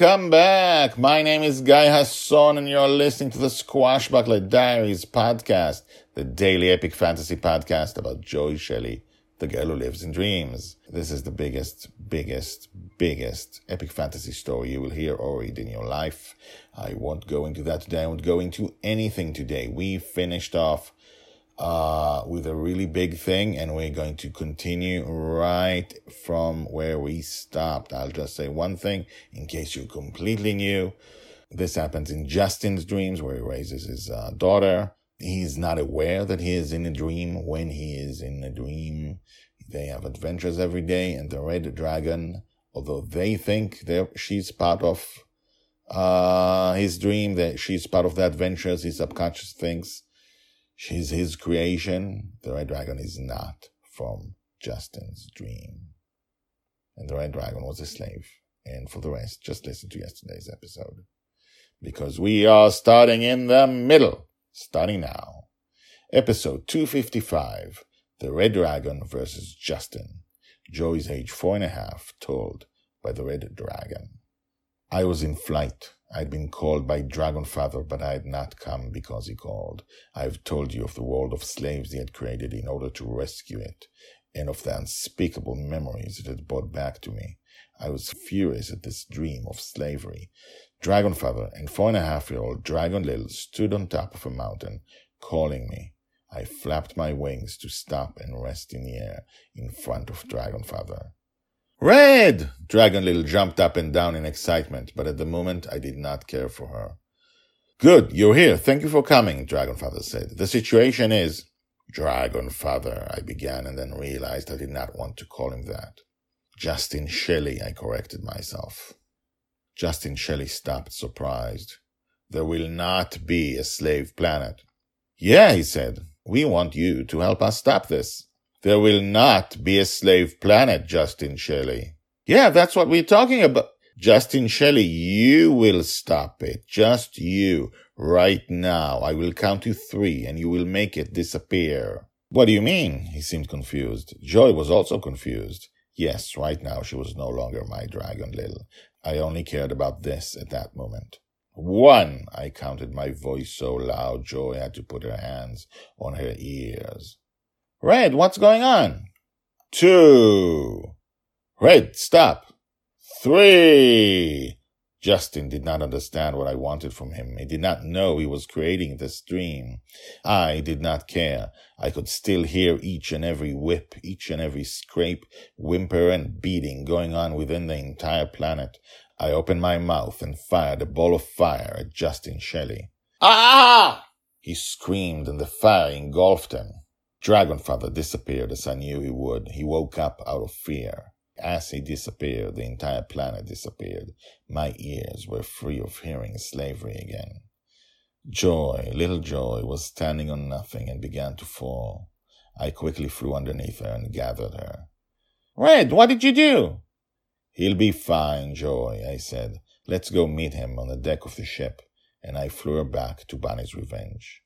Welcome back. My name is Guy Hasson, and you're listening to the Squashbuckler Diaries podcast, the daily epic fantasy podcast about Joy Shelley, the girl who lives in dreams. This is the biggest, biggest, biggest epic fantasy story you will hear or read in your life. I won't go into that today. I won't go into anything today. We finished off uh, with a really big thing, and we're going to continue right from where we stopped. I'll just say one thing in case you're completely new. This happens in Justin's dreams where he raises his uh, daughter. He's not aware that he is in a dream. When he is in a dream, they have adventures every day, and the red dragon, although they think that she's part of uh, his dream, that she's part of the adventures, his subconscious thinks She's his creation. The Red Dragon is not from Justin's dream. And the Red Dragon was a slave. And for the rest, just listen to yesterday's episode. Because we are starting in the middle. Starting now. Episode 255. The Red Dragon versus Justin. Joy's age four and a half, told by the Red Dragon. I was in flight I had been called by Dragon Father, but I had not come because he called. I have told you of the world of slaves he had created in order to rescue it, and of the unspeakable memories it had brought back to me. I was furious at this dream of slavery. Dragon Father and four and a half year old Dragon Lil stood on top of a mountain, calling me. I flapped my wings to stop and rest in the air in front of Dragon Father. Red! Dragon Little jumped up and down in excitement, but at the moment I did not care for her. Good, you're here. Thank you for coming, Dragonfather said. The situation is. Dragonfather, I began and then realized I did not want to call him that. Justin Shelley, I corrected myself. Justin Shelley stopped, surprised. There will not be a slave planet. Yeah, he said. We want you to help us stop this. There will not be a slave planet, Justin Shelley. Yeah, that's what we're talking about. Justin Shelley, you will stop it. Just you. Right now. I will count to three and you will make it disappear. What do you mean? He seemed confused. Joy was also confused. Yes, right now she was no longer my dragon Lil. I only cared about this at that moment. One, I counted my voice so loud Joy had to put her hands on her ears. Red, what's going on? Two. Red, stop. Three. Justin did not understand what I wanted from him. He did not know he was creating this dream. I did not care. I could still hear each and every whip, each and every scrape, whimper, and beating going on within the entire planet. I opened my mouth and fired a ball of fire at Justin Shelley. Ah! He screamed and the fire engulfed him. Dragonfather disappeared as I knew he would. He woke up out of fear. As he disappeared, the entire planet disappeared. My ears were free of hearing slavery again. Joy, little Joy, was standing on nothing and began to fall. I quickly flew underneath her and gathered her. Red, what did you do? He'll be fine, Joy, I said. Let's go meet him on the deck of the ship. And I flew her back to Bonny's Revenge.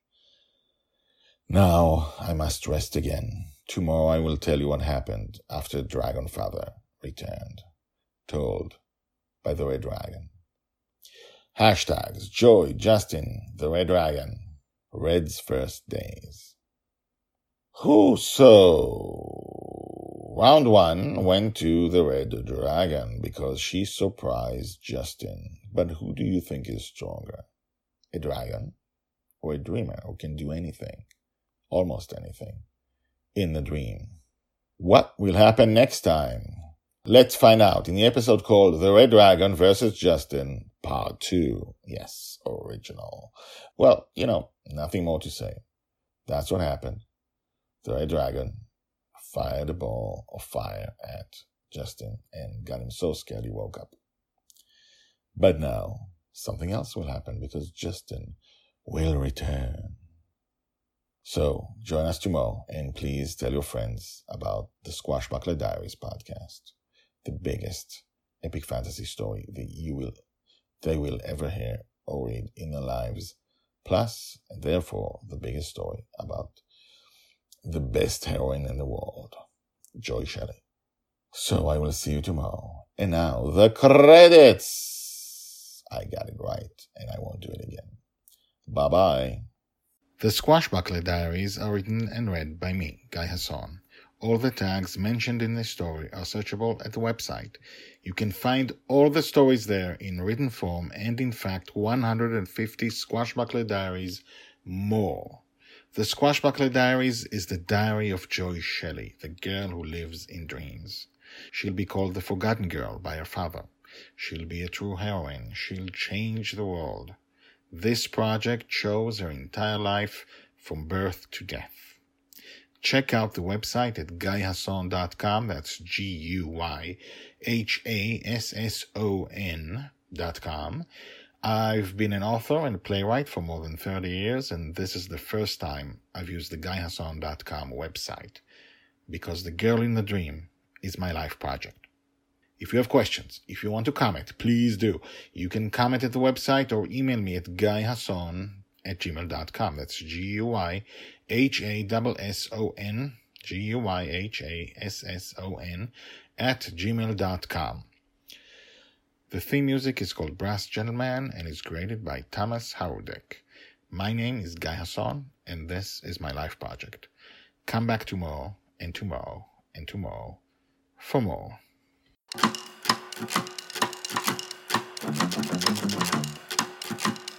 Now I must rest again. Tomorrow I will tell you what happened after Dragon Father returned. Told by the Red Dragon. Hashtags Joy, Justin, the Red Dragon, Red's first days. Who so? Round one went to the Red Dragon because she surprised Justin. But who do you think is stronger? A dragon or a dreamer who can do anything? Almost anything in the dream. What will happen next time? Let's find out in the episode called The Red Dragon versus Justin, Part 2. Yes, original. Well, you know, nothing more to say. That's what happened. the Red Dragon fired a ball of fire at Justin and got him so scared he woke up. But now something else will happen because Justin will return. So join us tomorrow and please tell your friends about the Squashbuckler Diaries podcast, the biggest epic fantasy story that you will they will ever hear or read in their lives, plus and therefore the biggest story about the best heroine in the world, Joy Shelley. So I will see you tomorrow. And now the credits. I got it right and I won't do it again. Bye bye. The Squashbuckler Diaries are written and read by me, Guy Hasson. All the tags mentioned in this story are searchable at the website. You can find all the stories there in written form and, in fact, 150 Squashbuckler Diaries more. The Squashbuckler Diaries is the diary of Joy Shelley, the girl who lives in dreams. She'll be called the Forgotten Girl by her father. She'll be a true heroine. She'll change the world. This project shows her entire life from birth to death. Check out the website at guyhasson.com. That's G U Y H A S S O N dot com. I've been an author and playwright for more than 30 years, and this is the first time I've used the guyhasson.com website because The Girl in the Dream is my life project. If you have questions, if you want to comment, please do. You can comment at the website or email me at guyhasson at gmail.com. That's G-U-Y-H-A-S-S-O-N, G-U-Y-H-A-S-S-O-N at gmail.com. The theme music is called Brass Gentleman and is created by Thomas Howardek. My name is Guy Hasson, and this is my life project. Come back tomorrow, and tomorrow, and tomorrow for more. Thank you.